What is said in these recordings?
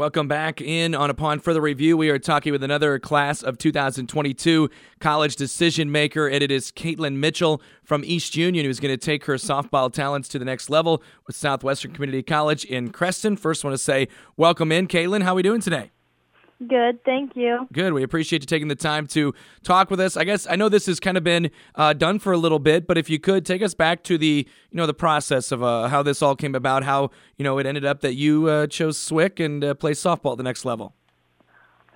Welcome back in on Upon Further Review. We are talking with another class of 2022 college decision maker, and it is Kaitlyn Mitchell from East Union who's going to take her softball talents to the next level with Southwestern Community College in Creston. First, want to say welcome in, Kaitlyn. How are we doing today? Good, thank you. Good. We appreciate you taking the time to talk with us. I guess I know this has kind of been uh, done for a little bit, but if you could take us back to the you know the process of uh, how this all came about, how you know it ended up that you uh, chose Swick and uh, play softball at the next level.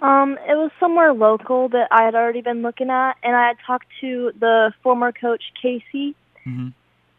Um, it was somewhere local that I had already been looking at, and I had talked to the former coach Casey, mm-hmm.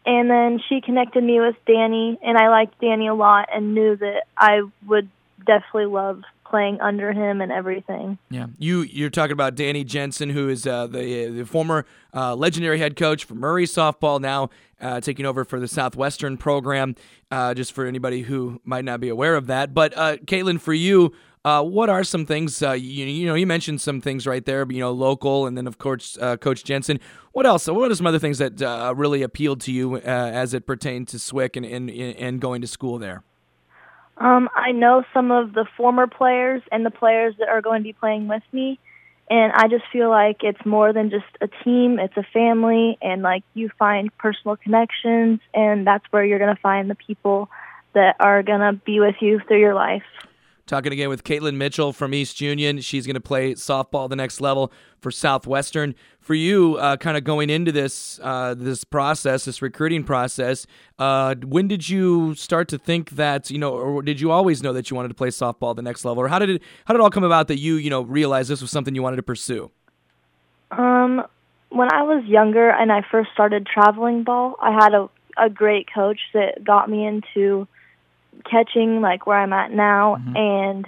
and then she connected me with Danny, and I liked Danny a lot and knew that I would definitely love playing under him and everything. Yeah, you you're talking about Danny Jensen, who is uh, the the former uh, legendary head coach for Murray softball, now uh, taking over for the Southwestern program. Uh, just for anybody who might not be aware of that, but uh, Kaitlyn, for you. Uh, what are some things you, you know? You mentioned some things right there, you know, local, and then of course Coach Jensen. What else? What are some other things that really appealed to you as it pertained to Swick and, and and going to school there? Um, I know some of the former players and the players that are going to be playing with me, and I just feel like it's more than just a team, it's a family, and like you find personal connections, and that's where you're going to find the people that are going to be with you through your life. Talking again with Kaitlyn Mitchell from East Union. She's going to play softball the next level for Southwestern. For you, uh, kind of going into this uh, this process, this recruiting process, uh, when did you start to think that you know, or did you always know that you wanted to play softball the next level, or how did it how did it all come about that you you know realized this was something you wanted to pursue? Um, when I was younger and I first started traveling ball, I had a a great coach that got me into catching like where I'm at now mm-hmm. and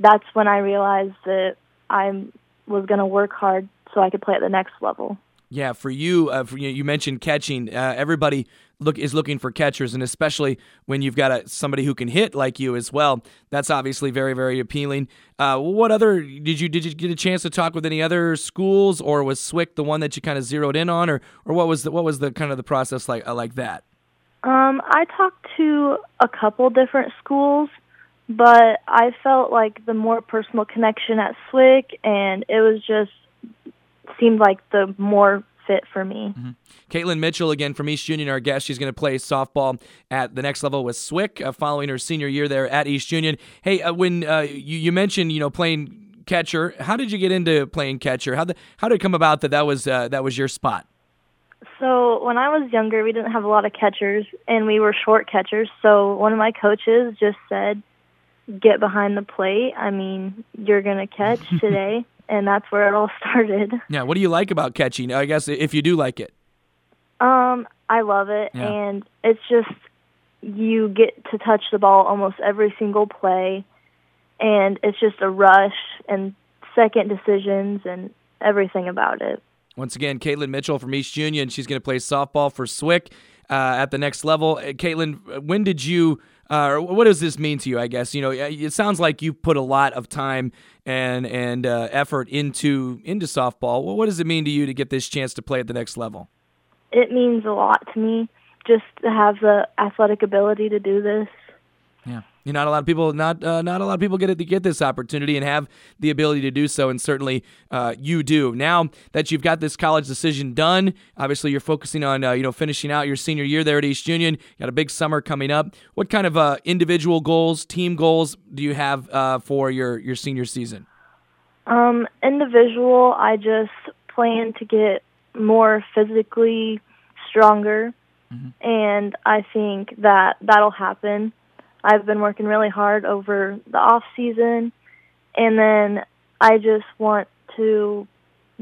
that's when I realized that I was going to work hard so I could play at the next level. Yeah, for you, uh, for, you, you mentioned catching. Uh, everybody look is looking for catchers, and especially when you've got a, somebody who can hit like you as well. That's obviously very, very appealing. Uh, what other did you did you get a chance to talk with any other schools, or was Swick the one that you kind of zeroed in on, or or what was the what was the kind of the process like uh, like that? Um, I talked to a couple different schools, but I felt like the more personal connection at SWIC, and it was just seemed like the more fit for me. Mm-hmm. Kaitlyn Mitchell, again from East Union, our guest. She's going to play softball at the next level with SWIC, uh, following her senior year there at East Union. Hey, uh, when uh, you, you, mentioned you know playing catcher, how did you get into playing catcher? How the, how did it come about that that was uh, that was your spot? So when I was younger, we didn't have a lot of catchers, and we were short catchers. So one of my coaches just said, "Get behind the plate. I mean, you're gonna catch today." and that's where it all started. Yeah, what do you like about catching? I guess if you do like it. Um, I love it, yeah. and it's just you get to touch the ball almost every single play, and it's just a rush and second decisions and everything about it. Once again, Kaitlyn Mitchell from East Union. She's going to play softball for SWIC uh, at the next level. Uh, Kaitlyn, when did you, uh, what does this mean to you? I guess you know it sounds like you put a lot of time and and uh, effort into into softball. Well, what does it mean to you to get this chance to play at the next level? It means a lot to me just to have the athletic ability to do this. Yeah, you not a lot of people not uh, not a lot of people get it to get this opportunity and have the ability to do so, and certainly uh, you do. Now that you've got this college decision done, obviously you're focusing on uh, you know finishing out your senior year there at East Union. You got a big summer coming up. What kind of uh, individual goals, team goals do you have uh, for your your senior season? Um, individual, I just plan to get more physically stronger, mm-hmm. and I think that that'll happen I've been working really hard over the off season, and then I just want to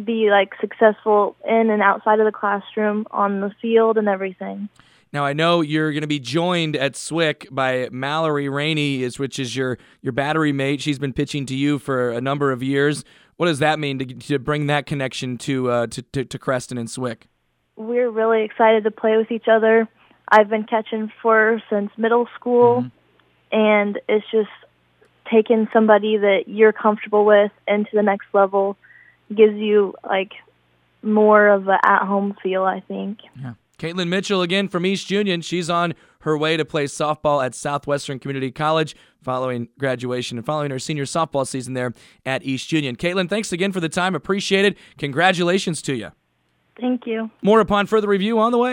be like successful in and outside of the classroom on the field and everything. Now I know you're going to be joined at SWIC by Mallory Rainey, is which is your your battery mate. She's been pitching to you for a number of years. What does that mean to, to bring that connection to, uh, to, to to Creston and SWIC? We're really excited to play with each other. I've been catching for since middle school. Mm-hmm and it's just taking somebody that you're comfortable with into the next level gives you like more of a at home feel, I think. Yeah. Kaitlyn Mitchell again from East Union. She's on her way to play softball at Southwestern Community College following graduation and following her senior softball season there at East Union. Kaitlyn, thanks again for the time. Appreciated. Congratulations to you. Thank you. More upon further review on the way.